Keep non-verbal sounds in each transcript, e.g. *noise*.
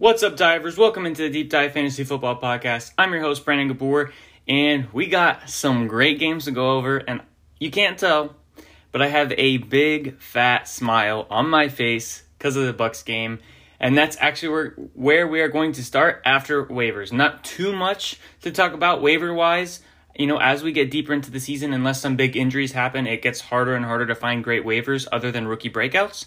What's up, divers? Welcome into the Deep Dive Fantasy Football Podcast. I'm your host, Brandon Gabor, and we got some great games to go over. And you can't tell, but I have a big fat smile on my face because of the Bucks game, and that's actually where where we are going to start after waivers. Not too much to talk about waiver wise. You know, as we get deeper into the season, unless some big injuries happen, it gets harder and harder to find great waivers other than rookie breakouts.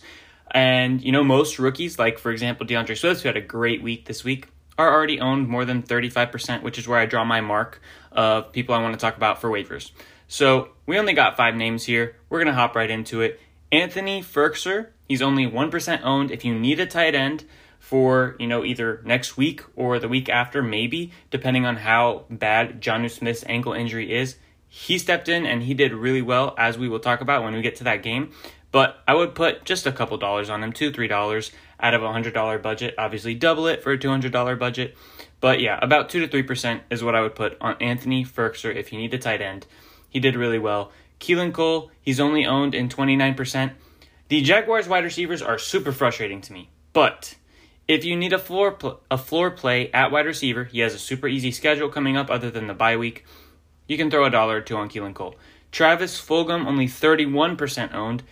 And, you know, most rookies, like for example, DeAndre Swift, who had a great week this week, are already owned more than 35%, which is where I draw my mark of people I want to talk about for waivers. So we only got five names here. We're going to hop right into it. Anthony Firkser, he's only 1% owned. If you need a tight end for, you know, either next week or the week after, maybe, depending on how bad Jonnu Smith's ankle injury is, he stepped in and he did really well, as we will talk about when we get to that game. But I would put just a couple dollars on him, two, three dollars out of a hundred dollar budget. Obviously, double it for a two hundred dollar budget. But yeah, about two to three percent is what I would put on Anthony Firkser if you need a tight end. He did really well. Keelan Cole, he's only owned in twenty nine percent. The Jaguars wide receivers are super frustrating to me, but if you need a floor pl- a floor play at wide receiver, he has a super easy schedule coming up other than the bye week. You can throw a dollar or two on Keelan Cole. Travis Fulgham only 31% owned.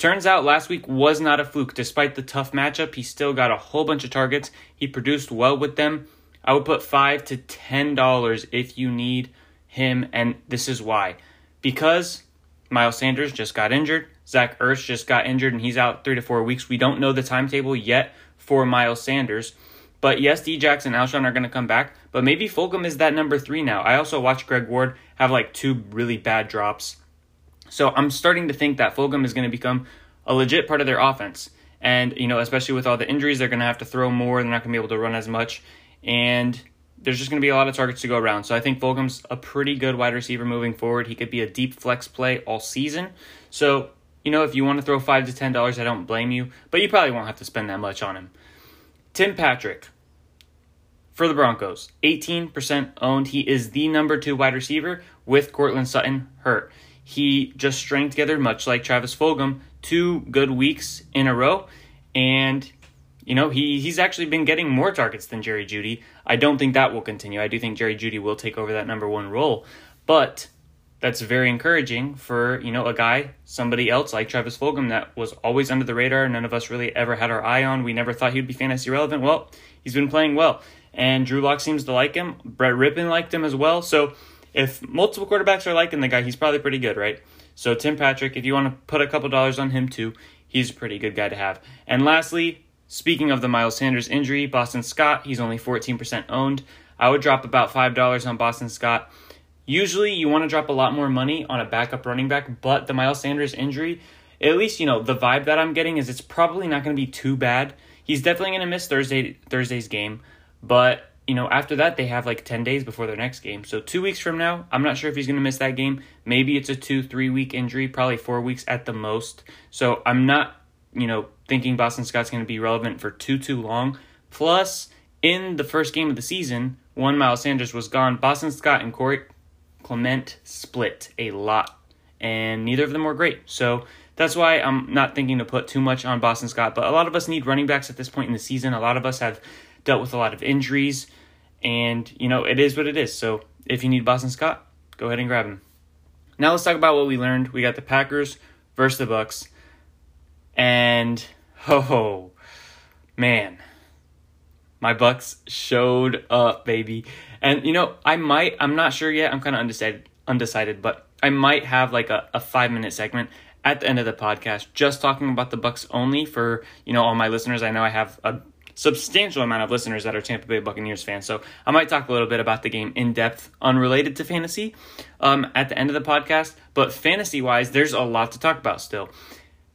Turns out last week was not a fluke. Despite the tough matchup, he still got a whole bunch of targets. He produced well with them. I would put five to ten dollars if you need him, and this is why. Because Miles Sanders just got injured, Zach Ertz just got injured, and he's out three to four weeks. We don't know the timetable yet for Miles Sanders. But yes, D Jackson and Alshon are going to come back, but maybe Fulgham is that number three now. I also watched Greg Ward have like two really bad drops so I'm starting to think that Fulgham is going to become a legit part of their offense. And, you know, especially with all the injuries, they're going to have to throw more. They're not going to be able to run as much. And there's just going to be a lot of targets to go around. So I think Fulgham's a pretty good wide receiver moving forward. He could be a deep flex play all season. So, you know, if you want to throw 5 to $10, I don't blame you. But you probably won't have to spend that much on him. Tim Patrick for the Broncos, 18% owned. He is the number two wide receiver with Courtland Sutton hurt he just strung together, much like Travis Fulgham, two good weeks in a row. And, you know, he, he's actually been getting more targets than Jerry Jeudy. I don't think that will continue. I do think Jerry Jeudy will take over that number one role. But that's very encouraging for, you know, a guy, somebody else like Travis Fulgham that was always under the radar. None of us really ever had our eye on. We never thought he'd be fantasy relevant. Well, he's been playing well. And Drew Lock seems to like him. Brett Rypien liked him as well. So if multiple quarterbacks are liking the guy, he's probably pretty good, right? So Tim Patrick, if you want to put a couple dollars on him too, he's a pretty good guy to have. And lastly, speaking of the Miles Sanders injury, Boston Scott, he's only 14% owned. I would drop about $5 on Boston Scott. Usually you want to drop a lot more money on a backup running back, but the Miles Sanders injury, at least you know the vibe that I'm getting is it's probably not going to be too bad. He's definitely going to miss Thursday Thursday's game, but you know, after that, they have like 10 days before their next game. So, two weeks from now, I'm not sure if he's going to miss that game. Maybe it's a two, three week injury, probably four weeks at the most. So, I'm not, you know, thinking Boston Scott's going to be relevant for too, too long. Plus, in the first game of the season, one Miles Sanders was gone. Boston Scott and Corey Clement split a lot, and neither of them were great. So, that's why I'm not thinking to put too much on Boston Scott. But a lot of us need running backs at this point in the season. A lot of us have dealt with a lot of injuries. And, you know, it is what it is. So if you need Boston Scott, go ahead and grab him. Now let's talk about what we learned. We got the Packers versus the Bucks. And *laughs* oh man. My Bucks showed up, baby. And you know, I might I'm not sure yet. I'm kind of undecided undecided, but I might have like a, a five minute segment at the end of the podcast just talking about the Bucks only for, you know, all my listeners. I know I have a substantial amount of listeners that are Tampa Bay Buccaneers fans. So I might talk a little bit about the game in depth, unrelated to fantasy, um, at the end of the podcast. But fantasy wise, there's a lot to talk about still.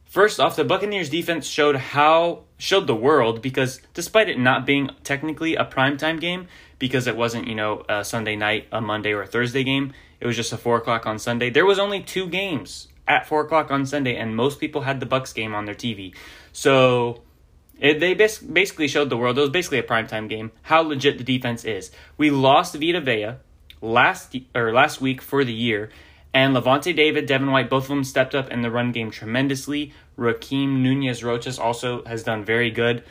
First off, the Buccaneers defense showed how showed the world because despite it not being technically a primetime game, because it wasn't, you know, a Sunday night, a Monday, or a Thursday game, it was just a 4 o'clock on Sunday. There was only two games at 4 o'clock on Sunday, and most people had the Bucks game on their TV. So it, they basically showed the world, it was basically a primetime game, how legit the defense is. We lost Vita Vea last, or last week for the year, and Lavonte David, Devin White, both of them stepped up in the run game tremendously. Rakeem Nunez Roches also has done very good,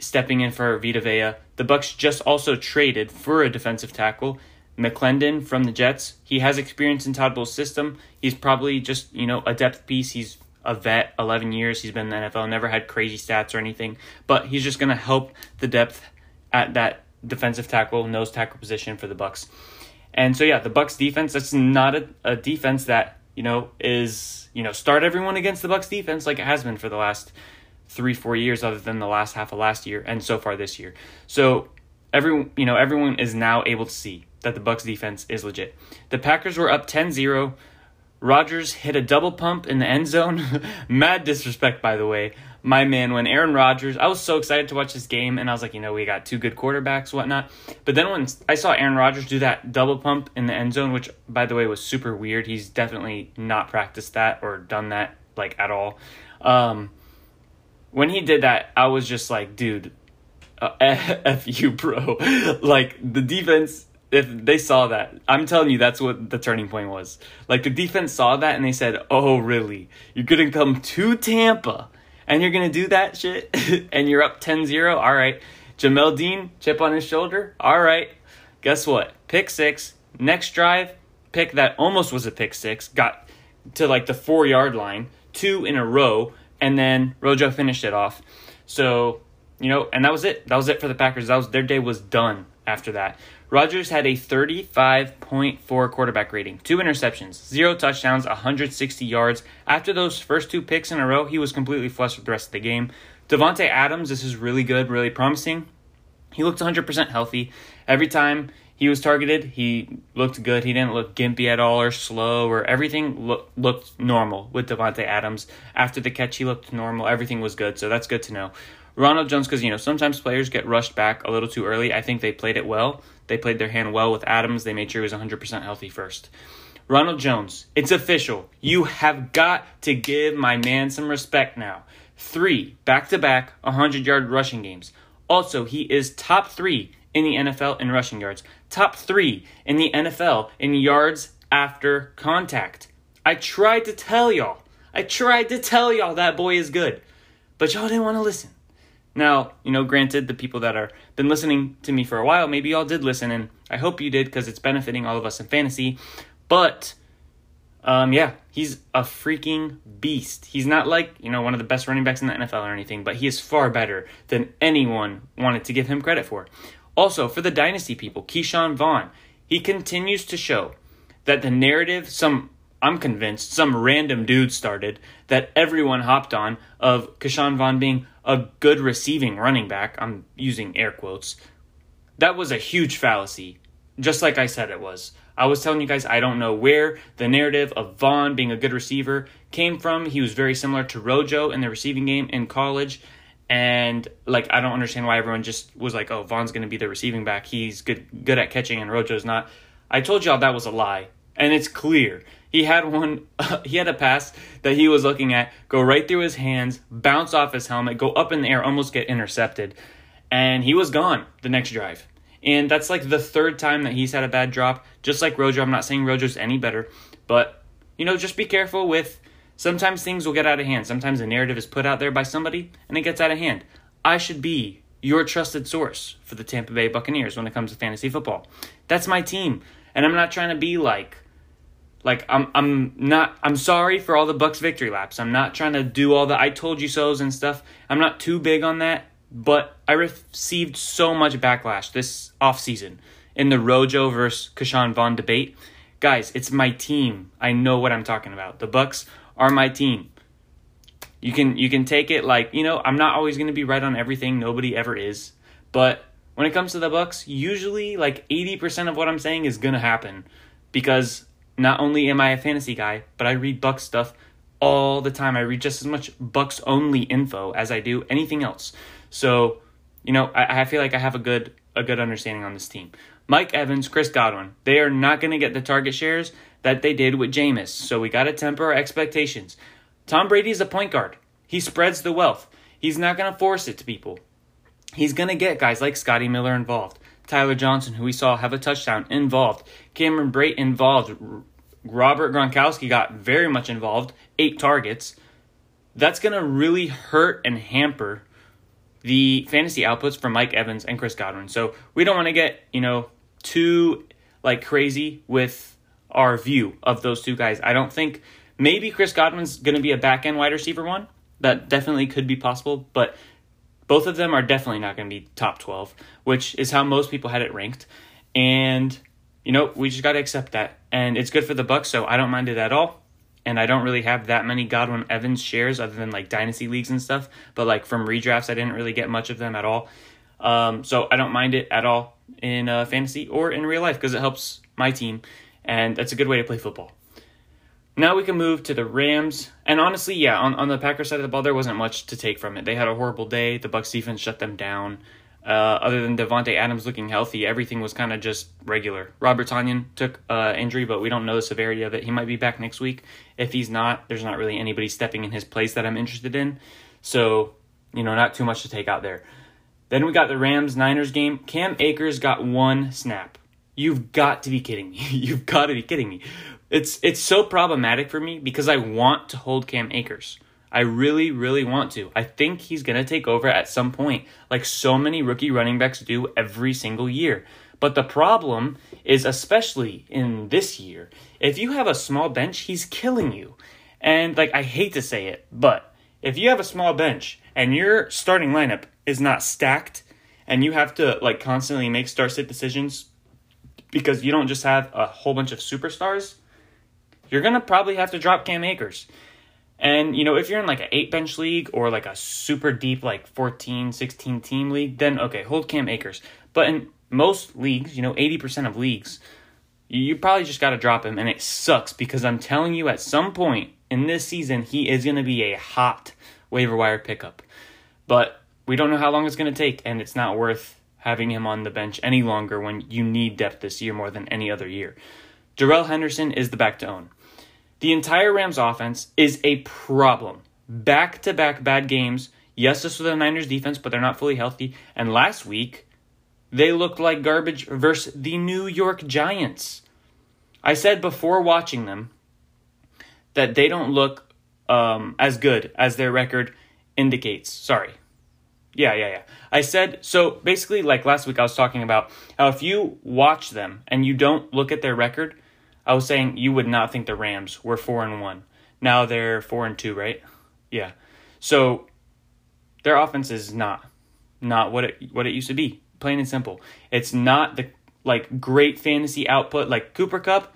stepping in for Vita Vea. The Bucks just also traded for a defensive tackle, McLendon from the Jets. He has experience in Todd Bowles' system. He's probably just you know a depth piece. He's a vet, 11 years. He's been in the NFL, never had crazy stats or anything, but he's just going to help the depth at that defensive tackle, nose tackle position for the Bucks. And so yeah, the Bucks defense that's not a, a defense that, you know, is, you know, start everyone against the Bucks defense like it has been for the last 3 4 years other than the last half of last year and so far this year. So everyone, you know, everyone is now able to see that the Bucks defense is legit. The Packers were up 10-0. Rodgers hit a double pump in the end zone. *laughs* Mad disrespect by the way my man, when Aaron Rodgers, I was so excited to watch this game, and I was like, you know, we got two good quarterbacks, whatnot. But then when I saw Aaron Rodgers do that double pump in the end zone, which by the way was super weird, he's definitely not practiced that or done that like at all. Um, when he did that, I was just like, dude, uh, *laughs* f you, bro. *laughs* like the defense if they saw that, I'm telling you, that's what the turning point was. Like the defense saw that and they said, "Oh, really? You're gonna come to Tampa and you're to do that shit *laughs* and you're up 10-0 all right. Jamel dean chip on his shoulder? All right. Guess what? Pick six. Next drive pick that almost was a pick six got to like the four yard line two in a row and then rojo finished it off. So you know and that was it. That was it for the packers. That was their day was done after that Rodgers had a 35.4 quarterback rating, two interceptions, zero touchdowns, 160 yards. After those first two picks in a row, he was completely flushed with the rest of the game. Davante Adams, this is really good, really promising. He looked 100% healthy. Every time he was targeted, he looked good. He didn't look gimpy at all or slow or everything look, looked normal with Davante Adams. After the catch, he looked normal. Everything was good, so that's good to know. Ronald Jones, because you know sometimes players get rushed back a little too early. I think they played it well. They played their hand well with Adams. They made sure he was 100% healthy first. Ronald Jones, it's official. You have got to give my man some respect now. Three back to back 100 yard rushing games. Also, he is top three in the NFL in rushing yards, top three in the NFL in yards after contact. I tried to tell y'all. I tried to tell y'all that boy is good, but y'all didn't want to listen. Now, you know, granted, the people that are been listening to me for a while, maybe y'all did listen, and I hope you did because it's benefiting all of us in fantasy. But, um, yeah, he's a freaking beast. He's not like you know one of the best running backs in the NFL or anything, but he is far better than anyone wanted to give him credit for. Also, for the dynasty people, Ke'Shawn Vaughn, he continues to show that the narrative, some I'm convinced, some random dude started that everyone hopped on of Ke'Shawn Vaughn being a good receiving running back, I'm using air quotes, that was a huge fallacy, just like I said it was. I was telling you guys I don't know where the narrative of Vaughn being a good receiver came from. He was very similar to Rojo in the receiving game in college. And like I don't understand why everyone just was like, "Oh, Vaughn's going to be the receiving back. He's good good at catching and Rojo's not." I told y'all that was a lie. And it's clear. He had one, *laughs* he had a pass that he was looking at go right through his hands, bounce off his helmet, go up in the air, almost get intercepted. And he was gone the next drive. And that's like the third time that he's had a bad drop. Just like Rojo, I'm not saying Rojo's any better, but you know, just be careful with sometimes things will get out of hand. Sometimes a narrative is put out there by somebody and it gets out of hand. I should be your trusted source for the Tampa Bay Buccaneers when it comes to fantasy football. That's my team. And I'm not trying to be like like I'm I'm not I'm sorry for all the Bucks victory laps. I'm not trying to do all the I told you so's and stuff. I'm not too big on that, but I received so much backlash this offseason in the Rojo versus Ke'Shawn Vaughn debate. Guys, it's my team. I know what I'm talking about. The Bucks are my team. You can you can take it like, you know, I'm not always going to be right on everything. Nobody ever is. But when it comes to the Bucks, usually like 80% of what I'm saying is going to happen because not only am I a fantasy guy, but I read Buck stuff all the time. I read just as much Bucks only info as I do anything else. So, you know, I, I feel like I have a good a good understanding on this team. Mike Evans, Chris Godwin, they are not going to get the target shares that they did with Jameis. So we got to temper our expectations. Tom Brady is a point guard. He spreads the wealth. He's not going to force it to people. He's going to get guys like Scotty Miller involved. Tyler Johnson, who we saw have a touchdown, involved. Cameron Brate involved. Robert Gronkowski got very much involved, eight targets. That's going to really hurt and hamper the fantasy outputs for Mike Evans and Chris Godwin. So we don't want to get, you know, too like crazy with our view of those two guys. I don't think maybe Chris Godwin's going to be a back end wide receiver one. That definitely could be possible, but both of them are definitely not going to be top 12, which is how most people had it ranked. And you know, we just got to accept that. And it's good for the Bucks, so I don't mind it at all. And I don't really have that many Godwin Evans shares other than like dynasty leagues and stuff. But like from redrafts, I didn't really get much of them at all. Um, so I don't mind it at all in uh, fantasy or in real life because it helps my team, and that's a good way to play football. Now we can move to the Rams, and honestly, yeah, on, on the Packers side of the ball, there wasn't much to take from it. They had a horrible day. The Bucks defense shut them down. Uh, other than Davante Adams looking healthy, everything was kind of just regular. Robert Tonyan took uh, injury, but we don't know the severity of it. He might be back next week. If he's not, there's not really anybody stepping in his place that I'm interested in. So, you know, not too much to take out there. Then we got the Rams Niners game. Cam Akers got one snap. You've got to be kidding me. *laughs* You've got to be kidding me. It's it's so problematic for me because I want to hold Cam Akers. I really, really want to. I think he's going to take over at some point, like so many rookie running backs do every single year. But the problem is, especially in this year, if you have a small bench, he's killing you. And, like, I hate to say it, but if you have a small bench and your starting lineup is not stacked and you have to, like, constantly make start sit decisions because you don't just have a whole bunch of superstars, you're going to probably have to drop Cam Akers. And, you know, if you're in like an eight bench league or like a super deep, like 14, 16 team league, then okay, hold Cam Akers. But in most leagues, you know, 80% of leagues, you probably just got to drop him. And it sucks because I'm telling you, at some point in this season, he is going to be a hot waiver wire pickup. But we don't know how long it's going to take, and it's not worth having him on the bench any longer when you need depth this year more than any other year. Darrell Henderson is the back to own. The entire Rams offense is a problem. Back to back bad games. Yes, this was the Niners defense, but they're not fully healthy. And last week, they looked like garbage versus the New York Giants. I said before watching them that they don't look um, as good as their record indicates. Sorry. Yeah, yeah, yeah. I said, so basically, like last week, I was talking about how if you watch them and you don't look at their record, I was saying you would not think the Rams were four and one. Now they're four and two, right? Yeah. So their offense is not not what it what it used to be. Plain and simple. It's not the like great fantasy output like Cooper Kupp.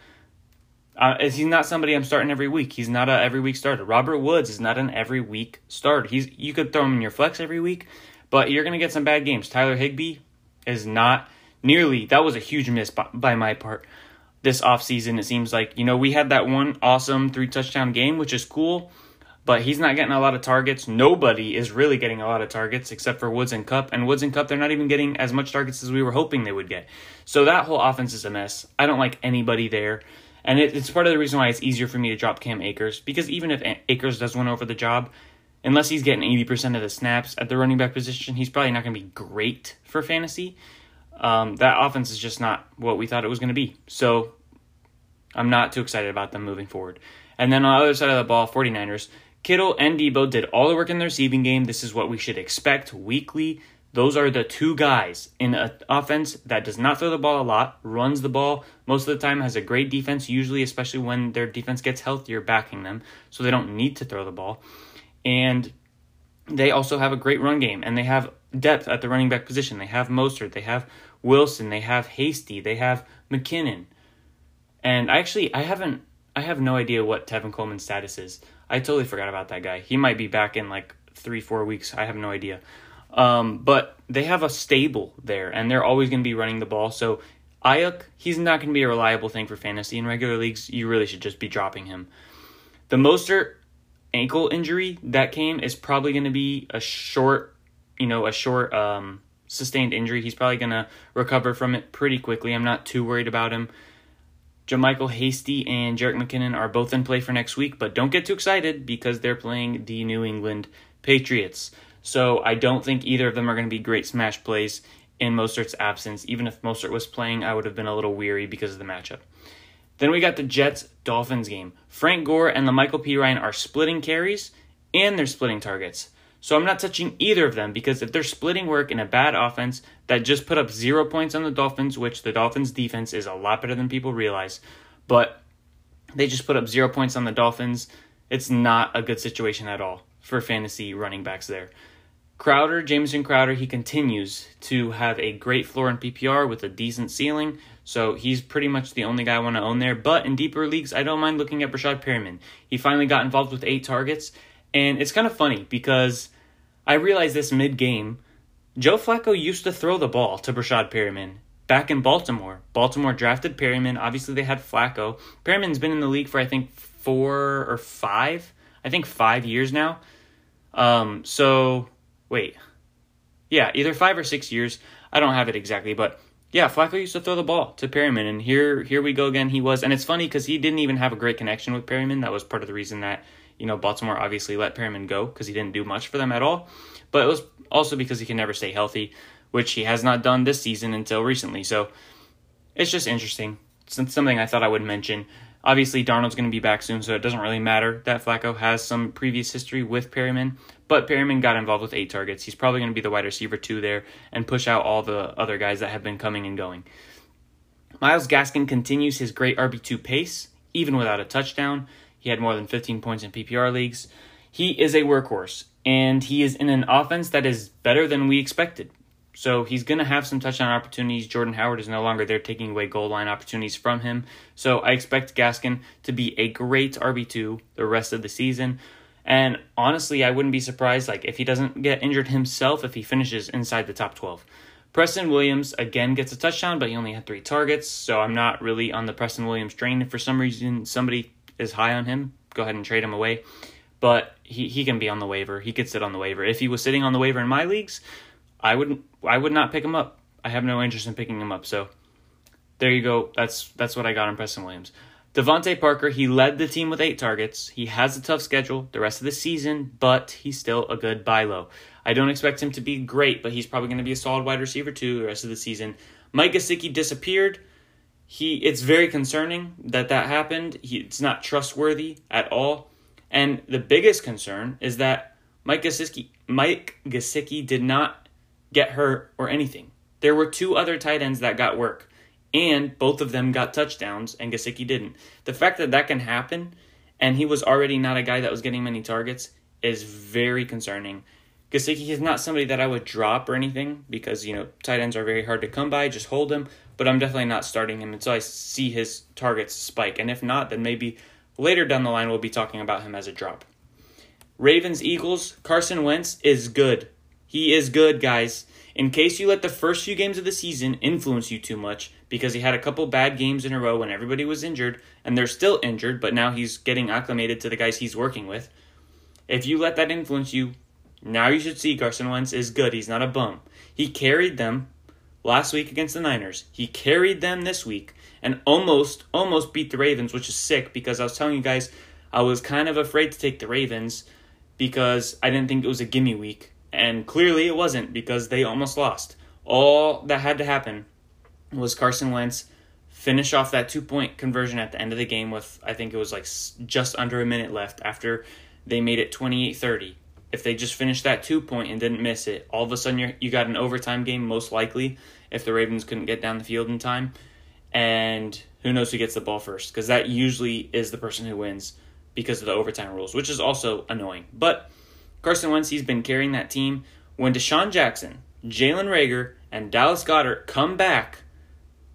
Uh, he's not somebody I'm starting every week. He's not a every week starter. Robert Woods is not an every week starter. He's you could throw him in your flex every week, but you're gonna get some bad games. Tyler Higbee is not nearly. That was a huge miss by, by my part this offseason. It seems like, you know, we had that one awesome three touchdown game, which is cool, but he's not getting a lot of targets. Nobody is really getting a lot of targets except for Woods and Kupp. And Woods and Kupp, they're not even getting as much targets as we were hoping they would get. So that whole offense is a mess. I don't like anybody there. And it, it's part of the reason why it's easier for me to drop Cam Akers because even if Akers does win over the job, unless he's getting 80% of the snaps at the running back position, he's probably not going to be great for fantasy um, that offense is just not what we thought it was going to be. So I'm not too excited about them moving forward. And then on the other side of the ball, 49ers, Kittle and Deebo did all the work in the receiving game. This is what we should expect weekly. Those are the two guys in an offense that does not throw the ball a lot, runs the ball most of the time, has a great defense, usually, especially when their defense gets healthier, backing them, so they don't need to throw the ball. And they also have a great run game, and they have depth at the running back position. They have Mostert, they have Wilson, they have Hasty, they have McKinnon. And I actually I haven't I have no idea what Tevin Coleman's status is. I totally forgot about that guy. He might be back in like three, four weeks. I have no idea. Um, but they have a stable there, and they're always going to be running the ball. So Aiyuk, he's not going to be a reliable thing for fantasy. In regular leagues, you really should just be dropping him. The Mostert, ankle injury that came is probably going to be a short, you know, a short um, sustained injury. He's probably going to recover from it pretty quickly. I'm not too worried about him. JaMycal Hasty and Jerick McKinnon are both in play for next week, but don't get too excited because they're playing the New England Patriots. So I don't think either of them are going to be great smash plays in Mostert's absence. Even if Mostert was playing, I would have been a little weary because of the matchup. Then we got the Jets Dolphins game. Frank Gore and La'Mical Perine are splitting carries and they're splitting targets. So I'm not touching either of them because if they're splitting work in a bad offense that just put up zero points on the Dolphins, which the Dolphins defense is a lot better than people realize, but they just put up zero points on the Dolphins, it's not a good situation at all for fantasy running backs there. Crowder, Jameson Crowder, he continues to have a great floor in PPR with a decent ceiling. So he's pretty much the only guy I want to own there. But in deeper leagues, I don't mind looking at Breshad Perriman. He finally got involved with eight targets. And it's kind of funny because I realized this mid game. Joe Flacco used to throw the ball to Breshad Perriman back in Baltimore. Baltimore drafted Perriman. Obviously, they had Flacco. Perriman's been in the league for, I think, four or five. I think five years now. Um, so wait, yeah, either five or six years. I don't have it exactly, but yeah, Flacco used to throw the ball to Perriman, and here here we go again. He was, and it's funny because he didn't even have a great connection with Perriman. That was part of the reason that you know Baltimore obviously let Perriman go because he didn't do much for them at all. But it was also because he can never stay healthy, which he has not done this season until recently. So it's just interesting. It's something I thought I would mention. Obviously, Darnold's going to be back soon, so it doesn't really matter that Flacco has some previous history with Perriman. But Perriman got involved with eight targets. He's probably going to be the wide receiver two there and push out all the other guys that have been coming and going. Myles Gaskin continues his great RB2 pace, even without a touchdown. He had more than 15 points in PPR leagues. He is a workhorse, and he is in an offense that is better than we expected. So he's going to have some touchdown opportunities. Jordan Howard is no longer there taking away goal line opportunities from him. So I expect Gaskin to be a great RB2 the rest of the season. And honestly, I wouldn't be surprised like if he doesn't get injured himself if he finishes inside the top 12. Preston Williams again gets a touchdown, but he only had three targets, so I'm not really on the Preston Williams train. If for some reason somebody is high on him, go ahead and trade him away. But he, he can be on the waiver. He could sit on the waiver. If he was sitting on the waiver in my leagues, I wouldn't I would not pick him up. I have no interest in picking him up. So there you go. That's that's what I got on Preston Williams. DeVante Parker, he led the team with eight targets. He has a tough schedule the rest of the season, but he's still a good buy low. I don't expect him to be great, but he's probably going to be a solid wide receiver too the rest of the season. Mike Gesicki disappeared. He it's very concerning that that happened. He, it's not trustworthy at all. And the biggest concern is that Mike Gesicki Mike Gesicki did not get hurt or anything. There were two other tight ends that got work and both of them got touchdowns, and Gesicki didn't. The fact that that can happen, and he was already not a guy that was getting many targets, is very concerning. Gesicki is not somebody that I would drop or anything because you know tight ends are very hard to come by. Just hold him, but I'm definitely not starting him until I see his targets spike, and if not, then maybe later down the line we'll be talking about him as a drop. Ravens Eagles Carson Wentz is good. He is good, guys. In case you let the first few games of the season influence you too much, because he had a couple bad games in a row when everybody was injured, and they're still injured, but now he's getting acclimated to the guys he's working with. If you let that influence you, now you should see Carson Wentz is good. He's not a bum. He carried them last week against the Niners. He carried them this week and almost almost beat the Ravens, which is sick because I was telling you guys I was kind of afraid to take the Ravens because I didn't think it was a gimme week. And clearly it wasn't because they almost lost. All that had to happen was Carson Wentz finish off that two point conversion at the end of the game with, I think it was like just under a minute left after they made it 28 30. If they just finished that two point and didn't miss it, all of a sudden you you got an overtime game, most likely, if the Ravens couldn't get down the field in time. And who knows who gets the ball first, because that usually is the person who wins because of the overtime rules, which is also annoying. But Carson Wentz, he's been carrying that team. When DeSean Jackson, Jalen Reagor, and Dallas Goedert come back,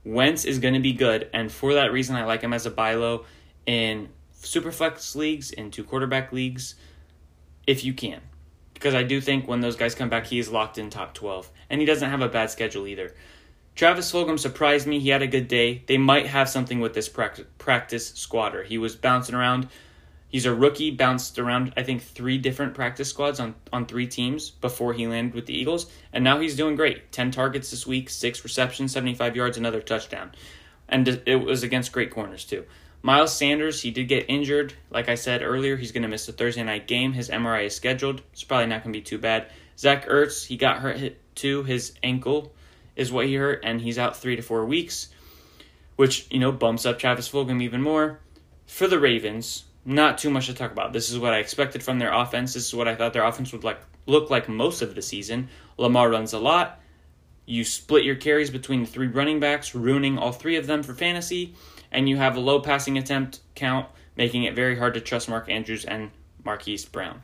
Wentz is going to be good. And for that reason, I like him as a buy low in superflex leagues, in two quarterback leagues, if you can. Because I do think when those guys come back, he is locked in top 12. And he doesn't have a bad schedule either. Travis Fulgham surprised me. He had a good day. They might have something with this practice squatter. He was bouncing around He's a rookie, bounced around, I think, three different practice squads on, on three teams before he landed with the Eagles, and now he's doing great. 10 targets this week, six receptions, 75 yards, another touchdown. And it was against great corners, too. Miles Sanders, he did get injured. Like I said earlier, he's going to miss the Thursday night game. His MRI is scheduled. It's probably not going to be too bad. Zach Ertz, he got hurt too. His ankle is what he hurt, and he's out three to four weeks, which, you know, bumps up Travis Fulgham even more. For the Ravens, not too much to talk about. This is what I expected from their offense. This is what I thought their offense would like look like most of the season. Lamar runs a lot. You split your carries between the three running backs, ruining all three of them for fantasy, and you have a low passing attempt count, making it very hard to trust Mark Andrews and Marquise Brown.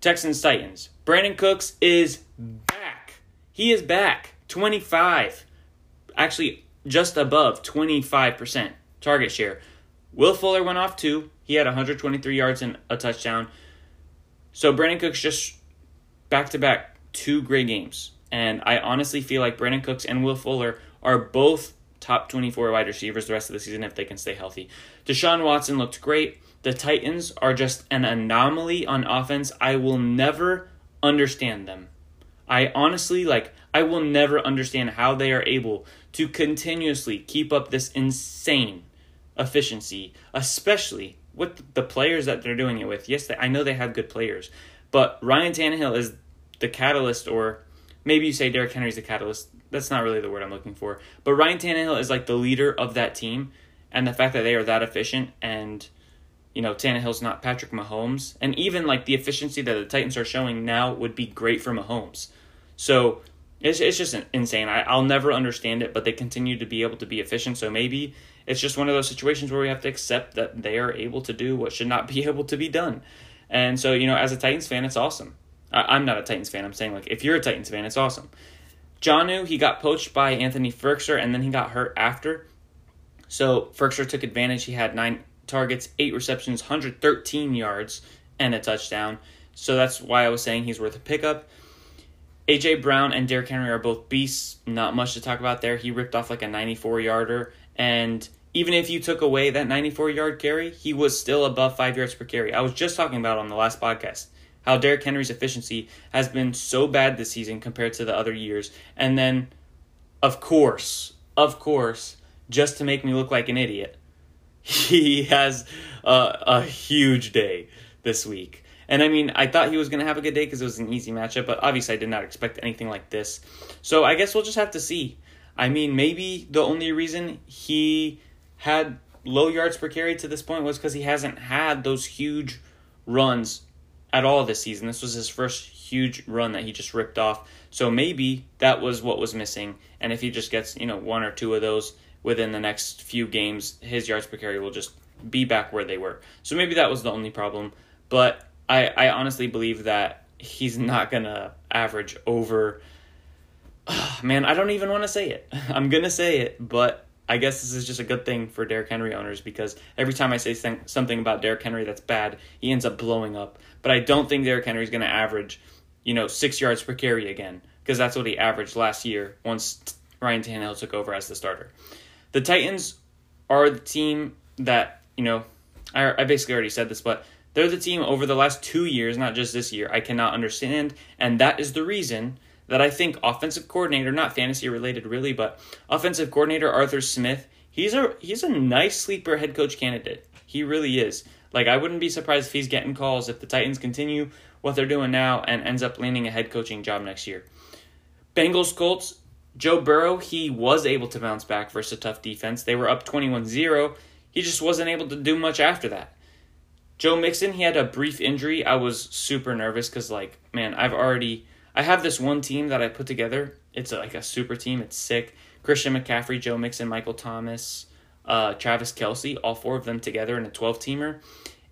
Texans Titans. Brandin Cooks is back. He is back. 25. Actually, just above 25% target share. Will Fuller went off too. He had 123 yards and a touchdown. So Brandin Cooks just back to back two great games. And I honestly feel like Brandin Cooks and Will Fuller are both top 24 wide receivers the rest of the season if they can stay healthy. Deshaun Watson looked great. The Titans are just an anomaly on offense. I will never understand them. I honestly like I will never understand how they are able to continuously keep up this insane efficiency, especially with the players that they're doing it with. Yes, they, I know they have good players, but Ryan Tannehill is the catalyst, or maybe you say Derrick Henry's the catalyst. That's not really the word I'm looking for. But Ryan Tannehill is like the leader of that team, and the fact that they are that efficient and you know Tannehill's not Patrick Mahomes, and even like the efficiency that the Titans are showing now would be great for Mahomes. So it's it's just insane. I, I'll never understand it, but they continue to be able to be efficient. So maybe it's just one of those situations where we have to accept that they are able to do what should not be *laughs* able to be done. And so, you know, as a Titans fan, it's awesome. I, am not a Titans fan. I'm saying, like, if you're a Titans fan, it's awesome. Jonnu, he got poached by Anthony Firkser, and then he got hurt after. So Firkser took advantage. He had nine targets, eight receptions, 113 yards, and a touchdown. So that's why I was saying he's worth a pickup. AJ Brown and Derrick Henry are both beasts. Not much to talk about there. He ripped off like a 94 yarder, and even if you took away that 94 yard carry, he was still above five yards per carry. I was just talking about on the last podcast how Derrick Henry's efficiency has been so bad this season compared to the other years. And then, of course, of course, just to make me look like an idiot, *laughs* he has a, a huge day this week. And I mean, I thought he was going to have a good day because it was an easy matchup, but obviously I did not expect anything like this. So I guess we'll just have to see. I mean, maybe the only reason he had low yards per carry to this point was because he hasn't had those huge runs at all this season. This was his first huge run that he just ripped off. So maybe that was what was missing. And if he just gets, you know, one or two of those within the next few games, his yards per carry will just be back where they were. So maybe that was the only problem. But I, I honestly believe that he's not going to average over. *sighs* man, I don't even want to say it. *laughs* I'm going to say it, but I guess this is just a good thing for Derrick Henry owners because every time I say something about Derrick Henry that's bad, he ends up blowing up. But I don't think Derrick Henry is going to average, you know, six yards per carry again because that's what he averaged last year once Ryan Tannehill took over as the starter. The Titans are the team that you know. I, I basically already said this, but they're the team over the last two years, not just this year. I cannot understand, and that is the reason that I think offensive coordinator, not fantasy related really, but offensive coordinator Arthur Smith, he's a he's a nice sleeper head coach candidate. He really is. Like I wouldn't be surprised if he's getting calls if the Titans continue what they're doing now and ends up landing a head coaching job next year. Bengals Colts, Joe Burrow, he was able to bounce back versus a tough defense. They were up 21-0. He just wasn't able to do much after that. Joe Mixon, he had a brief injury. I was super nervous cuz like, man, I've already I have this one team that I put together. It's like a super team. It's sick. Christian McCaffrey, Joe Mixon, Michael Thomas, uh, Travis Kelce, all four of them together in a 12 teamer.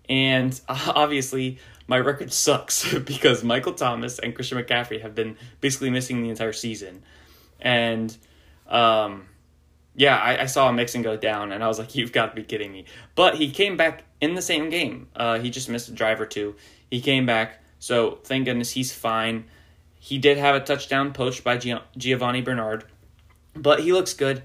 And *laughs* obviously, my record sucks *laughs* because Michael Thomas and Christian McCaffrey have been basically missing the entire season. And um, yeah, I, I saw Mixon go down, and I was like, *laughs* you've got to be kidding me. But he came back in the same game. Uh, he just missed a drive or two. He came back, so thank goodness he's fine. He did have a touchdown poached by Giovani Bernard, but he looks good.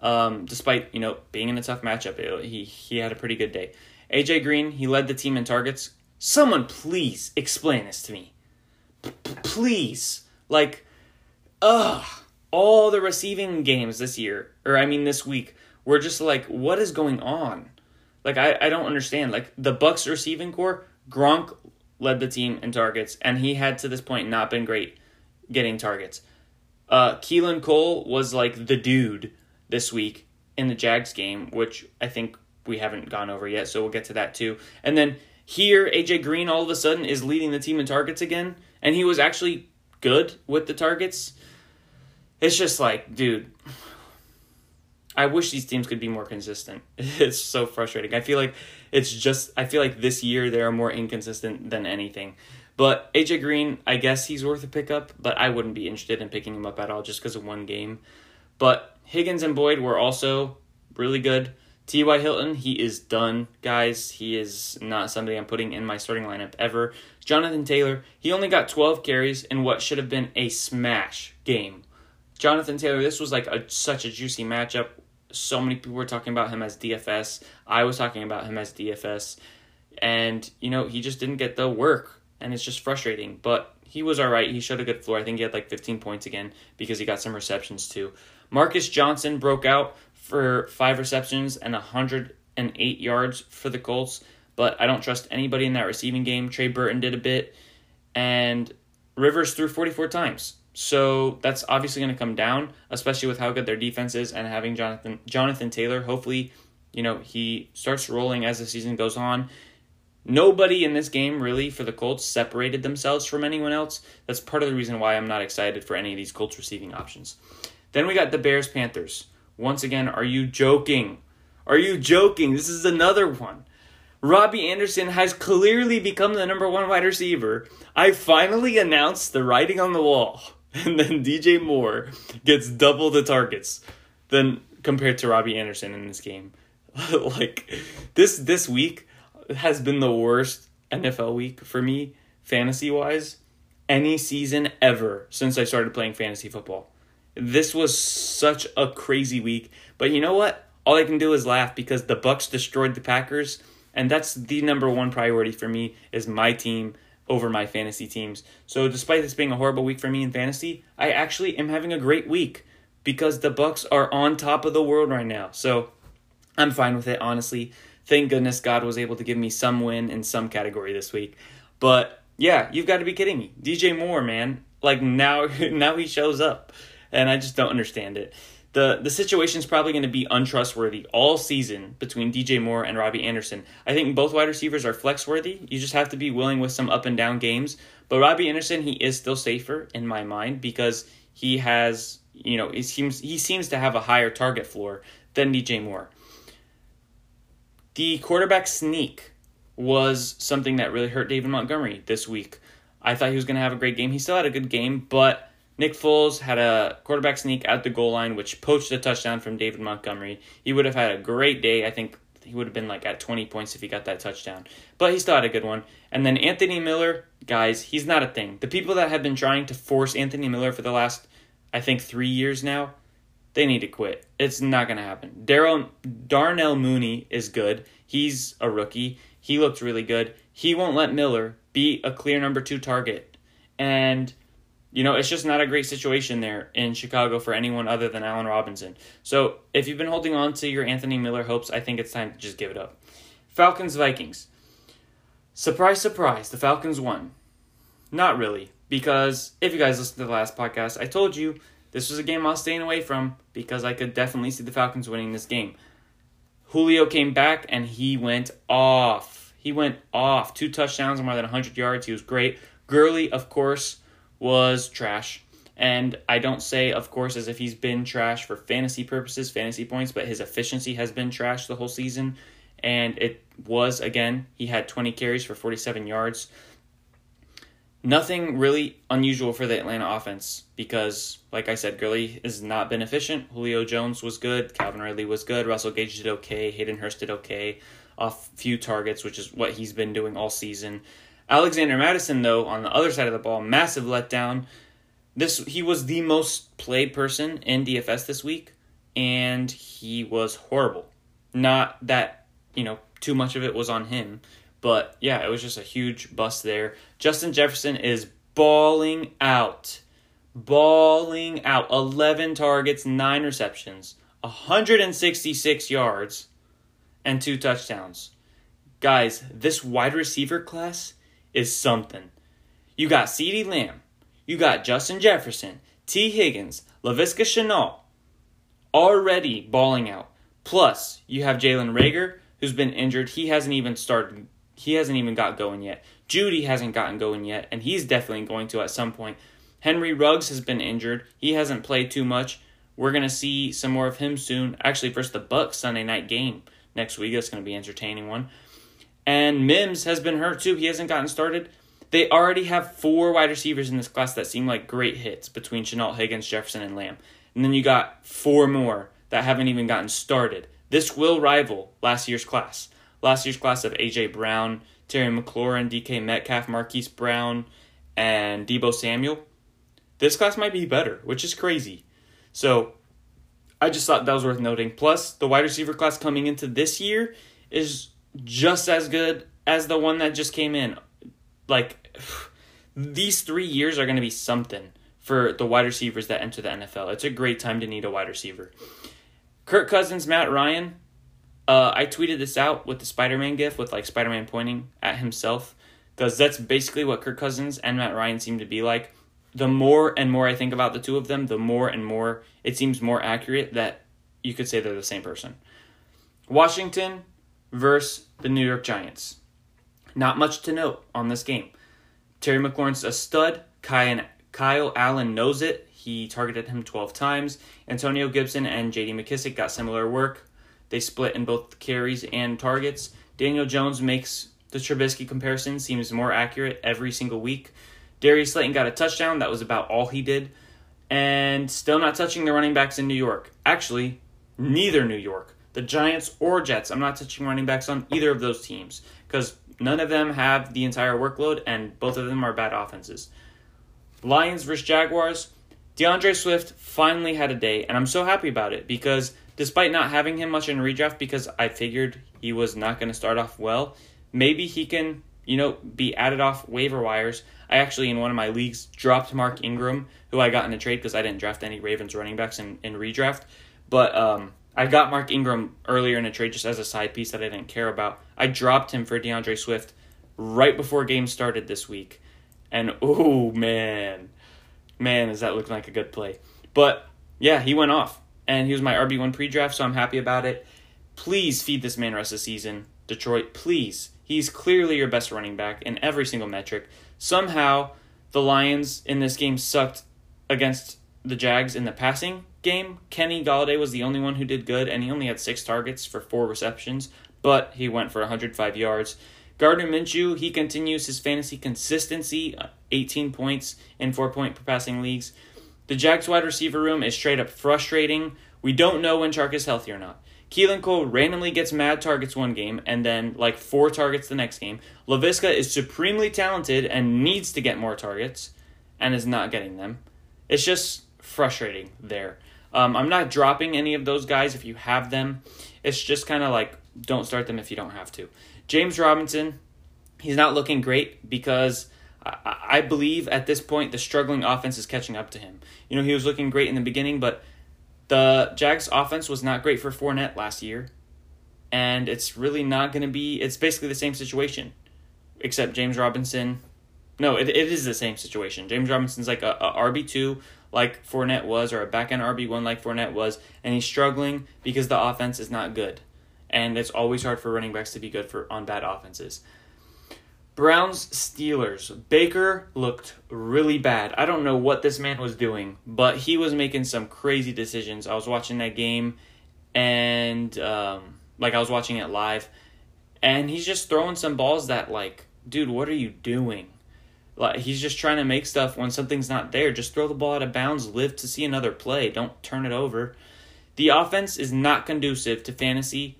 Um, despite you know being in a tough matchup, he he had a pretty good day. AJ Green, he led the team in targets. Someone please explain this to me. Please. Like, ugh. All the receiving games this year, or I mean this week, were just like, what is going on? Like, I, I don't understand. Like, the Bucks receiving core, Gronk led the team in targets, and he had to this point not been great getting targets. Uh, Keelan Cole was like the dude this week in the Jags game, which I think we haven't gone over yet, so we'll get to that too. And then here, AJ Green all of a sudden is leading the team in targets again, and he was actually good with the targets. It's just like, dude, I wish these teams could be more consistent. *laughs* It's so frustrating. I feel like it's just, I feel like this year they are more inconsistent than anything. But AJ Green, I guess he's worth a pickup, but I wouldn't be interested in picking him up at all just because of one game. But Higgins and Boyd were also really good. T.Y. Hilton, he is done, guys. He is not somebody I'm putting in my starting lineup ever. Jonathan Taylor, he only got 12 carries in what should have been a smash game. Jonathan Taylor, this was like a, such a juicy matchup. So many people were talking about him as DFS. I was talking about him as DFS. And, you know, he just didn't get the work. And it's just frustrating. But he was all right. He showed a good floor. I think he had like 15 points again because he got some receptions too. Marcus Johnson broke out for five receptions and 108 yards for the Colts, but I don't trust anybody in that receiving game. Trey Burton did a bit, and Rivers threw 44 times. So that's obviously going to come down, especially with how good their defense is and having Jonathan Jonathan Taylor. Hopefully, you know, he starts rolling as the season goes on. Nobody in this game really for the Colts separated themselves from anyone else. That's part of the reason why I'm not excited for any of these Colts receiving options. Then we got the Bears Panthers. Once again, are you joking? Are you joking? This is another one. Robbie Anderson has clearly become the number one wide receiver. I finally announced the writing on the wall. *laughs* And then DJ Moore gets double the targets than compared to Robbie Anderson in this game. *laughs* like this this week has been the worst NFL week for me fantasy wise any season ever since I started playing fantasy football. This was such a crazy week. But you know what? All I can do is laugh because the Bucks destroyed the Packers, and that's the number one priority for me is my team over my fantasy teams. So despite this being a horrible week for me in fantasy, I actually am having a great week because the Bucks are on top of the world right now. So I'm fine with it, honestly. Thank goodness God was able to give me some win in some category this week. But yeah, you've got to be kidding me. DJ Moore, man. Like now *laughs* now he shows up and I just don't understand it. The the situation is probably going to be untrustworthy all season between DJ Moore and Robbie Anderson. I think both wide receivers are flex worthy. You just have to be willing with some up and down games. But Robbie Anderson, he is still safer in my mind because he has, you know, he seems he seems to have a higher target floor than DJ Moore. The quarterback sneak was something that really hurt David Montgomery this week. I thought he was going to have a great game. He still had a good game, but Nick Foles had a quarterback sneak at the goal line, which poached a touchdown from David Montgomery. He would have had a great day. I think he would have been like at 20 points if he got that touchdown. But he still had a good one. And then Anthony Miller, guys, he's not a thing. The people that have been trying to force Anthony Miller for the last, I think, three years now, they need to quit. It's not going to happen. Daryl Darnell Mooney is good. He's a rookie. He looked really good. He won't let Miller be a clear number two target. And you know, it's just not a great situation there in Chicago for anyone other than Allen Robinson. So if you've been holding on to your Anthony Miller hopes, I think it's time to just give it up. Falcons Vikings. Surprise, surprise, the Falcons won. Not really, because if you guys listened to the last podcast, I told you this was a game I was staying away from because I could definitely see the Falcons winning this game. Julio came back and he went off. He went off. Two touchdowns and more than 100 yards. He was great. Gurley, of course, was trash. And I don't say, of course, as if he's been trash for fantasy purposes, fantasy points, but his efficiency has been trash the whole season. And it was, again, he had 20 carries for 47 yards. Nothing really unusual for the Atlanta offense because, like I said, Gurley has not been efficient. Julio Jones was good. Calvin Ridley was good. Russell Gage did okay. Hayden Hurst did okay off few targets, which is what he's been doing all season. Alexander Mattison, though, on the other side of the ball, massive letdown. This he was the most played person in DFS this week, and he was horrible. Not that you know too much of it was on him. But yeah, it was just a huge bust there. Justin Jefferson is balling out. Balling out. 11 targets, 9 receptions, 166 yards, and 2 touchdowns. Guys, this wide receiver class is something. You got CeeDee Lamb. You got Justin Jefferson, Tee Higgins, Laviska Shenault already balling out. Plus, you have Jalen Reagor, who's been injured. He hasn't even started. He hasn't even got going yet. Jeudy hasn't gotten going yet, and he's definitely going to at some point. Henry Ruggs has been injured. He hasn't played too much. We're gonna see some more of him soon. Actually, versus the Bucs Sunday night game next week. That's gonna be an entertaining one. And Mims has been hurt too. He hasn't gotten started. They already have four wide receivers in this class that seem like great hits between Shenault, Higgins, Jefferson, and Lamb. And then you got four more that haven't even gotten started. This will rival last year's class. Last year's class of A.J. Brown, Terry McLaurin, DK Metcalf, Marquise Brown, and Deebo Samuel. This class might be better, which is crazy. So I just thought that was worth noting. Plus, the wide receiver class coming into this year is just as good as the one that just came in. Like, these three years are going to be something for the wide receivers that enter the NFL. It's a great time to need a wide receiver. Kirk Cousins, Matt Ryan. Uh, I tweeted this out with the Spider Man gif with like Spider Man pointing at himself because that's basically what Kirk Cousins and Matt Ryan seem to be like. The more and more I think about the two of them, the more and more it seems more accurate that you could say they're the same person. Washington versus the New York Giants. Not much to note on this game. Terry McLaurin's a stud. Kyle Allen knows it. He targeted him 12 times. Antonio Gibson and JD McKissic got similar work. They split in both carries and targets. Daniel Jones makes the Trubisky comparison seems more accurate every single week. Darius Slayton got a touchdown. That was about all he did. And still not touching the running backs in New York. Actually, neither New York, the Giants or Jets. I'm not touching running backs on either of those teams because none of them have the entire workload and both of them are bad offenses. Lions versus Jaguars. DeAndre Swift finally had a day, and I'm so happy about it because despite not having him much in redraft because I figured he was not going to start off well, maybe he can, you know, be added off waiver wires. I actually, in one of my leagues, dropped Mark Ingram, who I got in a trade because I didn't draft any Ravens running backs in, in redraft. But um, I got Mark Ingram earlier in a trade just as a side piece that I didn't care about. I dropped him for DeAndre Swift right before game started this week. And oh man, man, is that looking like a good play. But yeah, he went off. And he was my RB1 pre draft, so I'm happy about it. Please feed this man rest of the season. Detroit, please. He's clearly your best running back in every single metric. Somehow, the Lions in this game sucked against the Jags in the passing game. Kenny Golladay was the only one who did good, and he only had six targets for four receptions, but he went for 105 yards. Gardner Minshew, he continues his fantasy consistency, uh, 18 points in four point per passing leagues. The Jags wide receiver room is straight up frustrating. We don't know when Chark is healthy or not. Keelan Cole randomly gets mad targets one game and then like four targets the next game. Laviska is supremely talented and needs to get more targets and is not getting them. It's just frustrating there. Um, I'm not dropping any of those guys if you have them. It's just kind of like don't start them if you don't have to. James Robinson, he's not looking great because I, I believe at this point the struggling offense is catching up to him. You know, he was looking great in the beginning, but the Jags offense was not great for Fournette last year. And it's really not going to be, it's basically the same situation, except James Robinson. No, it, it is the same situation. James Robinson's like a, a RB2 like Fournette was, or a back end RB1 like Fournette was, and he's struggling because the offense is not good and it's always hard for running backs to be good for on bad offenses. Browns Steelers. Baker looked really bad. I don't know what this man was doing, but he was making some crazy decisions. I was watching that game, and um, like I was watching it live, and he's just throwing some balls that like, dude, what are you doing? Like he's just trying to make stuff when something's not there. Just throw the ball out of bounds. Live to see another play. Don't turn it over. The offense is not conducive to fantasy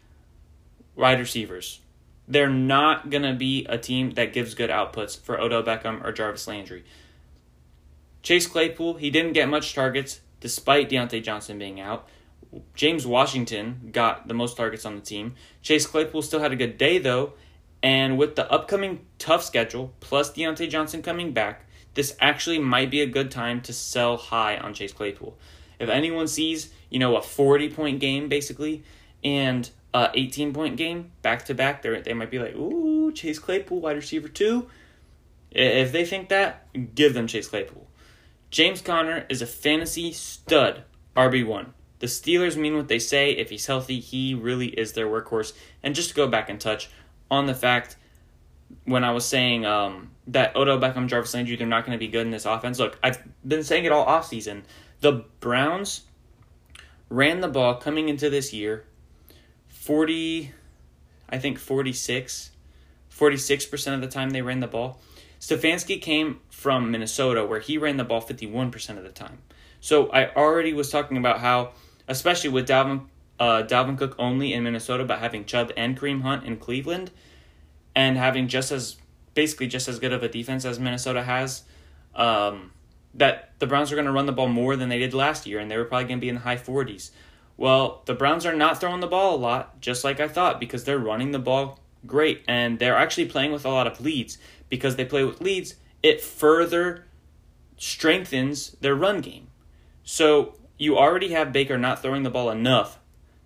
wide receivers. They're not going to be a team that gives good outputs for Odell Beckham or Jarvis Landry. Chase Claypool, he didn't get much targets despite Diontae Johnson being out. James Washington got the most targets on the team. Chase Claypool still had a good day though, and with the upcoming tough schedule plus Diontae Johnson coming back, this actually might be a good time to sell high on Chase Claypool. If anyone sees, you know, a 40 point game basically and a 18 point game back to back, they they might be like, "Ooh, Chase Claypool wide receiver 2." If they think that, give them Chase Claypool. James Conner is a fantasy stud RB1. The Steelers mean what they say. If he's healthy, he really is their workhorse. And just to go back and touch on the fact when I was saying um, that Odell Beckham, Jarvis Landry, they're not going to be good in this offense. Look, I've been saying it all off season. The Browns ran the ball coming into this year 40, I think 46, 46% of the time they ran the ball. Stefanski came from Minnesota where he ran the ball 51% of the time. So I already was talking about how, especially with Dalvin, uh, Dalvin Cook only in Minnesota, but having Chubb and Kareem Hunt in Cleveland, and having just as basically just as good of a defense as Minnesota has, um, that the Browns are going to run the ball more than they did last year, and they were probably going to be in the high 40s. Well, the Browns are not throwing the ball a lot, just like I thought, because they're running the ball great, and they're actually playing with a lot of leads. Because they play with leads, it further strengthens their run game. So you already have Baker not throwing the ball enough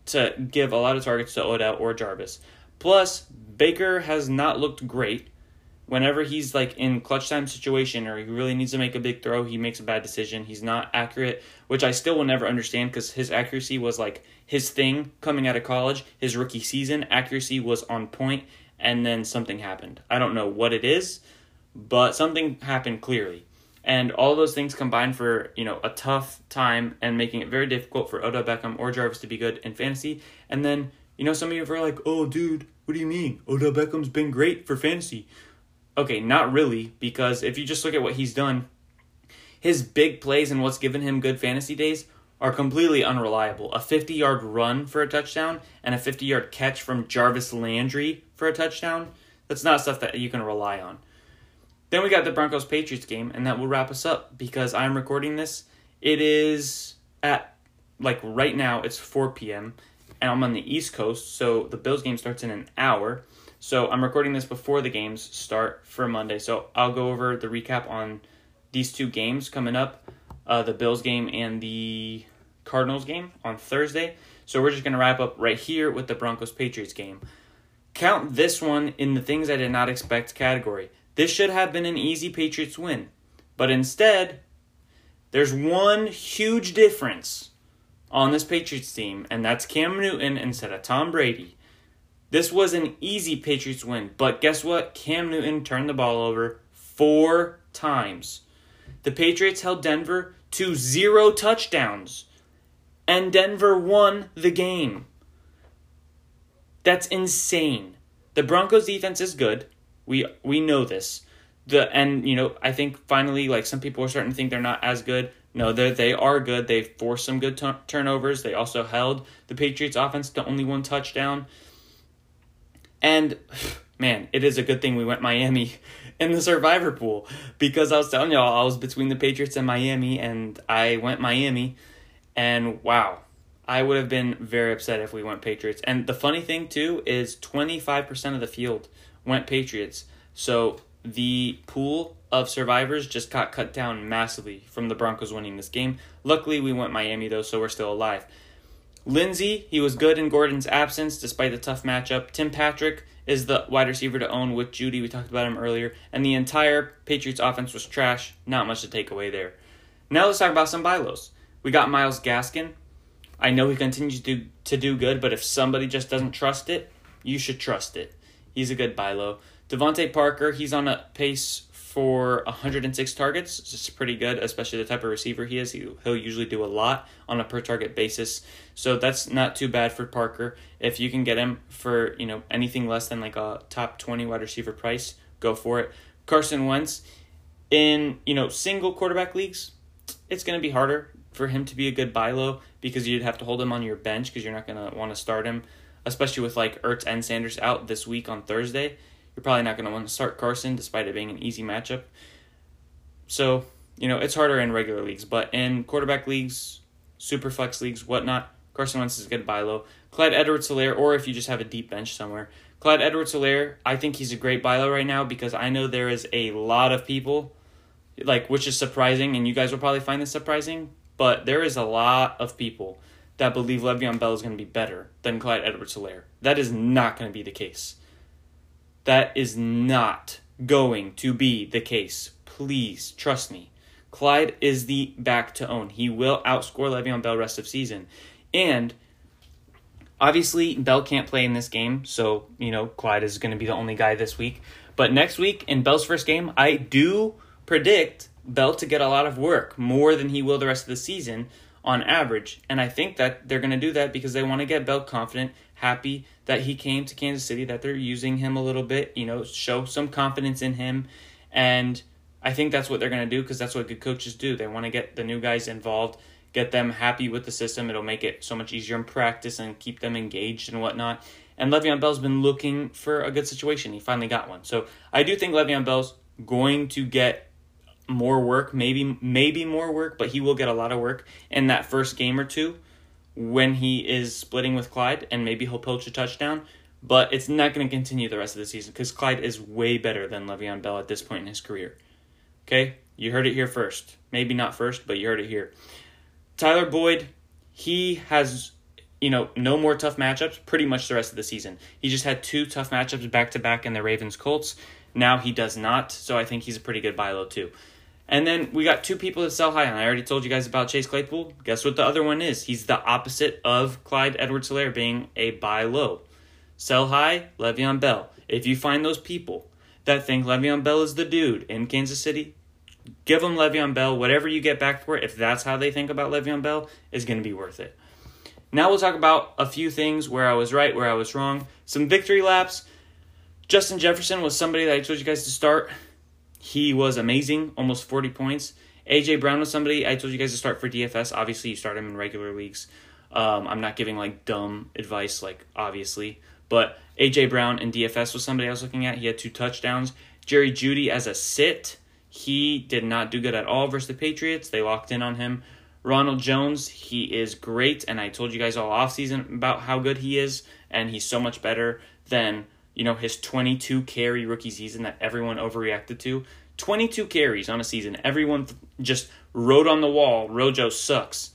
to give a lot of targets to Odell or Jarvis. Plus, Baker has not looked great. Whenever he's like in clutch time situation or he really needs to make a big throw, he makes a bad decision. He's not accurate, which I still will never understand because his accuracy was like his thing coming out of college. His rookie season accuracy was on point, and then something happened. I don't know what it is, but something happened clearly. And all those things combined for, you know, a tough time and making it very difficult for Odell Beckham or Jarvis to be good in fantasy. And then, you know, some of you are like, oh, dude, what do you mean? Odell Beckham's been great for fantasy. Okay, not really, because if you just look at what he's done, his big plays and what's given him good fantasy days are completely unreliable. A 50 yard run for a touchdown and a 50 yard catch from Jarvis Landry for a touchdown, that's not stuff that you can rely on. Then we got the Broncos Patriots game, and that will wrap us up because I'm recording this. It is at like right now it's 4 p.m. and I'm on the East Coast, so the Bills game starts in an hour. So I'm recording this before the games start for Monday. So I'll go over the recap on these two games coming up, uh, the Bills game and the Cardinals game on Thursday. So we're just gonna wrap up right here with the Broncos Patriots game. Count this one in the things I did not expect category. This should have been an easy Patriots win. But instead, there's one huge difference on this Patriots team, and that's Cam Newton instead of Tom Brady. This was an easy Patriots win, but guess what? Cam Newton turned the ball over four times. The Patriots held Denver to zero touchdowns, and Denver won the game. That's insane. The Broncos defense is good. We we know this. The and you know I think finally like some people are starting to think they're not as good. No, they they are good. They forced some good t- turnovers. They also held the Patriots offense to only one touchdown. And *sighs* man, it is a good thing we went Miami *laughs* in the survivor pool because I was telling y'all I was between the Patriots and Miami and I went Miami and wow, I would have been very upset if we went Patriots. And the funny thing too is 25% of the field went Patriots. So the pool of survivors just got cut down massively from the Broncos winning this game. Luckily, we went Miami though, so we're still alive. Lindsay, he was good in Gordon's absence despite the tough matchup. Tim Patrick is the wide receiver to own with Jeudy. We talked about him earlier. And the entire Patriots offense was trash. Not much to take away there. Now let's talk about some buy lows. We got Myles Gaskin. I know he continues to to do good, but if somebody just doesn't trust it, you should trust it. He's a good buy low. DeVante Parker, he's on a pace for 106 targets. It's pretty good, especially the type of receiver he is. He, he'll usually do a lot on a per target basis. So that's not too bad for Parker. If you can get him for, you know, anything less than like a top 20 wide receiver price, go for it. Carson Wentz in, you know, single quarterback leagues, it's going to be harder for him to be a good buy low because you'd have to hold him on your bench because you're not going to want to start him especially with like Ertz and Sanders out this week on Thursday. You're probably not going to want to start Carson despite it being an easy matchup. So, you know, it's harder in regular leagues, but in quarterback leagues, super flex leagues, whatnot, Carson Wentz is a good buy low. Clyde Edwards Helaire, or if you just have a deep bench somewhere. Clyde Edwards Helaire, I think he's a great buy low right now because I know there is a lot of people, like, which is surprising, and you guys will probably find this surprising, but there is a lot of people that believe Le'Veon Bell is going to be better than Clyde Edwards Helaire. That is not going to be the case. That is not going to be the case. Please trust me. Clyde is the back to own. He will outscore Le'Veon Bell rest of season. And obviously Bell can't play in this game, so you know Clyde is going to be the only guy this week. But next week in Bell's first game, I do predict Bell to get a lot of work, more than he will the rest of the season on average. And I think that they're going to do that because they want to get Bell confident, happy that he came to Kansas City, that they're using him a little bit, you know, show some confidence in him. And I think that's what they're going to do because that's what good coaches do. They want to get the new guys involved, get them happy with the system. It'll make it so much easier in practice and keep them engaged and whatnot. And Le'Veon Bell's been looking for a good situation. He finally got one. So I do think Le'Veon Bell's going to get more work, maybe maybe more work, but he will get a lot of work in that first game or two when he is splitting with Clyde, and maybe he'll poach a touchdown. But it's not going to continue the rest of the season because Clyde is way better than Le'Veon Bell at this point in his career. Okay, you heard it here first. Maybe not first, but you heard it here. Tyler Boyd, he has you know, no more tough matchups pretty much the rest of the season. He just had two tough matchups back to back in the Ravens Colts. Now he does not, so I think he's a pretty good buy low too. And then we got two people that sell high, and I already told you guys about Chase Claypool. Guess what the other one is? He's the opposite of Clyde Edwards Helaire being a buy low. Sell high, Le'Veon Bell. If you find those people that think Le'Veon Bell is the dude in Kansas City, give them Le'Veon Bell. Whatever you get back for it, if that's how they think about Le'Veon Bell, is going to be worth it. Now we'll talk about a few things where I was right, where I was wrong. Some victory laps. Justin Jefferson was somebody that I told you guys to start. He was amazing, almost 40 points. AJ Brown was somebody I told you guys to start for DFS. Obviously, you start him in regular leagues. Um, I'm not giving like dumb advice, like obviously, but AJ Brown in DFS was somebody I was looking at. He had two touchdowns. Jerry Jeudy as a sit, he did not do good at all versus the Patriots. They locked in on him. Ronald Jones, he is great, and I told you guys all offseason about how good he is, and he's so much better than you know, his 22 carry rookie season that everyone overreacted to. 22 carries on a season. Everyone just wrote on the wall, Rojo sucks.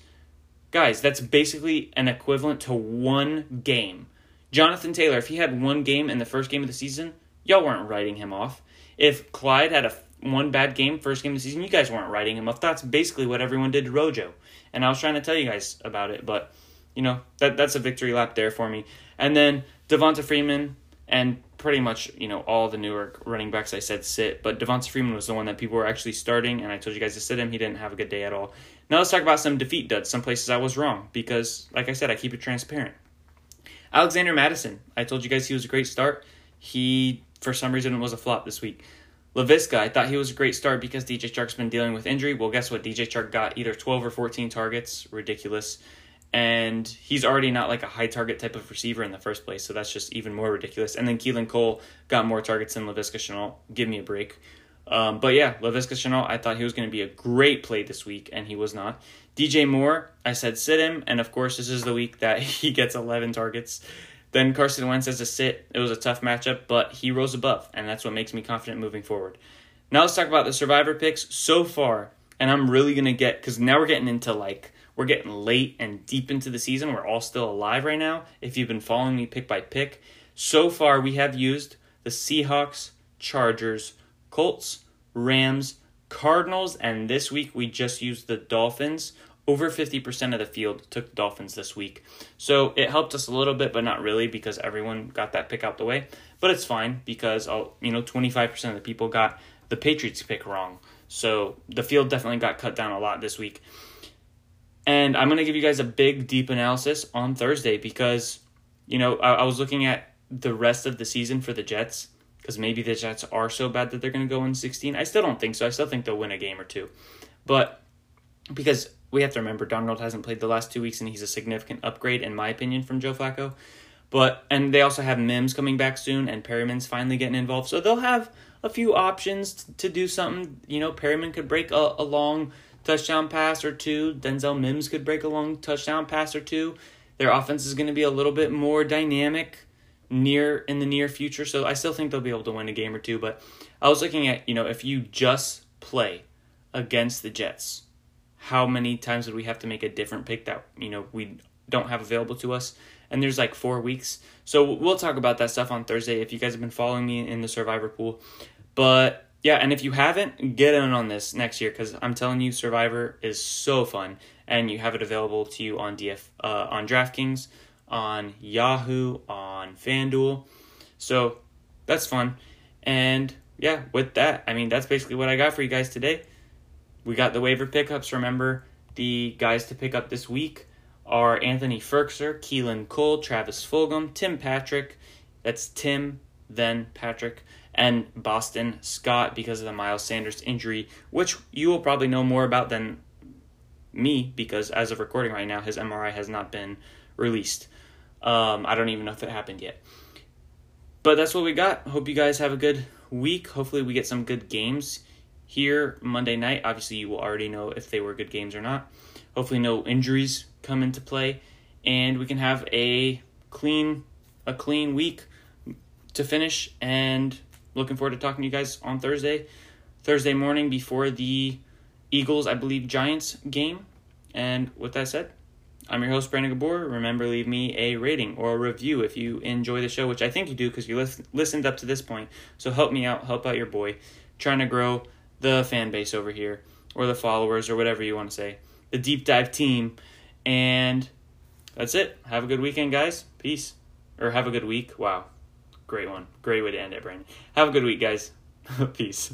Guys, that's basically an equivalent to one game. Jonathan Taylor, if he had one game in the first game of the season, y'all weren't writing him off. If Clyde had a one bad game first game of the season, you guys weren't writing him off. That's basically what everyone did to Rojo. And I was trying to tell you guys about it, but you know, that that's a victory lap there for me. And then Devonta Freeman, and pretty much you know all the newer running backs I said sit, but Devonta Freeman was the one that people were actually starting, and I told you guys to sit him. He didn't have a good day at all. Now let's talk about some defeat duds, some places I was wrong because, like I said, I keep it transparent. Alexander Mattison, I told you guys he was a great start. He for some reason was a flop this week. Laviska, I thought he was a great start because DJ Chark's been dealing with injury. Well, guess what? DJ Chark got either 12 or 14 targets. Ridiculous and he's already not like a high target type of receiver in the first place, so that's just even more ridiculous. And then Keelan Cole got more targets than Laviska Shenault. Give me a break. Um, but yeah, Laviska Shenault, I thought he was going to be a great play this week, and he was not. DJ Moore, I said sit him, and of course, this is the week that *laughs* he gets 11 targets. Then Carson Wentz has a sit. It was a tough matchup, but he rose above, and that's what makes me confident moving forward. Now let's talk about the survivor picks so far, and I'm really going to get, because now we're getting into like we're getting late and deep into the season. We're all still alive right now. If you've been following me pick by pick, so far we have used the Seahawks, Chargers, Colts, Rams, Cardinals, and this week we just used the Dolphins. Over 50% of the field took the Dolphins this week. So it helped us a little bit, but not really because everyone got that pick out the way. But it's fine because, uh, you know, 25% of the people got the Patriots pick wrong. So the field definitely got cut down a lot this week. And I'm going to give you guys a big, deep analysis on Thursday because, you know, I, I was looking at the rest of the season for the Jets because maybe the Jets are so bad that they're going to go in 16. I still don't think so. I still think they'll win a game or two. But because we have to remember, Darnold hasn't played the last two weeks and he's a significant upgrade, in my opinion, from Joe Flacco. But, and they also have Mims coming back soon and Perriman's finally getting involved. So they'll have a few options to do something. You know, Perriman could break a, a long touchdown pass or two. Denzel Mims could break a long touchdown pass or two. Their offense is going to be a little bit more dynamic near in the near future. So I still think they'll be able to win a game or two. But I was looking at, you know, if you just play against the Jets, how many times would we have to make a different pick that, you know, we don't have available to us? And there's like four weeks. So we'll talk about that stuff on Thursday if you guys have been following me in the Survivor pool. But yeah, and if you haven't, get in on this next year because I'm telling you, Survivor is so fun, and you have it available to you on DF uh, on DraftKings, on Yahoo, on FanDuel. So that's fun. And yeah, with that, I mean that's basically what I got for you guys today. We got the waiver pickups. Remember, the guys to pick up this week are Anthony Firkser, Keelan Cole, Travis Fulgham, Tim Patrick. That's Tim, then Patrick and Boston Scott because of the Miles Sanders injury, which you will probably know more about than me because as of recording right now, his MRI has not been released. Um, I don't even know if it happened yet. But that's what we got. Hope you guys have a good week. Hopefully, we get some good games here Monday night. Obviously, you will already know if they were good games or not. Hopefully, no injuries come into play, and we can have a clean a clean week to finish and looking forward to talking to you guys on Thursday, Thursday morning before the Eagles, I believe, Giants game. And with that said, I'm your host, Brandon Gabor. Remember, leave me a rating or a review if you enjoy the show, which I think you do because you listen, listened up to this point. So help me out, help out your boy, trying to grow the fan base over here, or the followers, or whatever you want to say, the deep dive team. And that's it. Have a good weekend, guys. Peace. Or have a good week. Wow. Great one. Great way to end it, Brandon. Have a good week, guys. *laughs* Peace.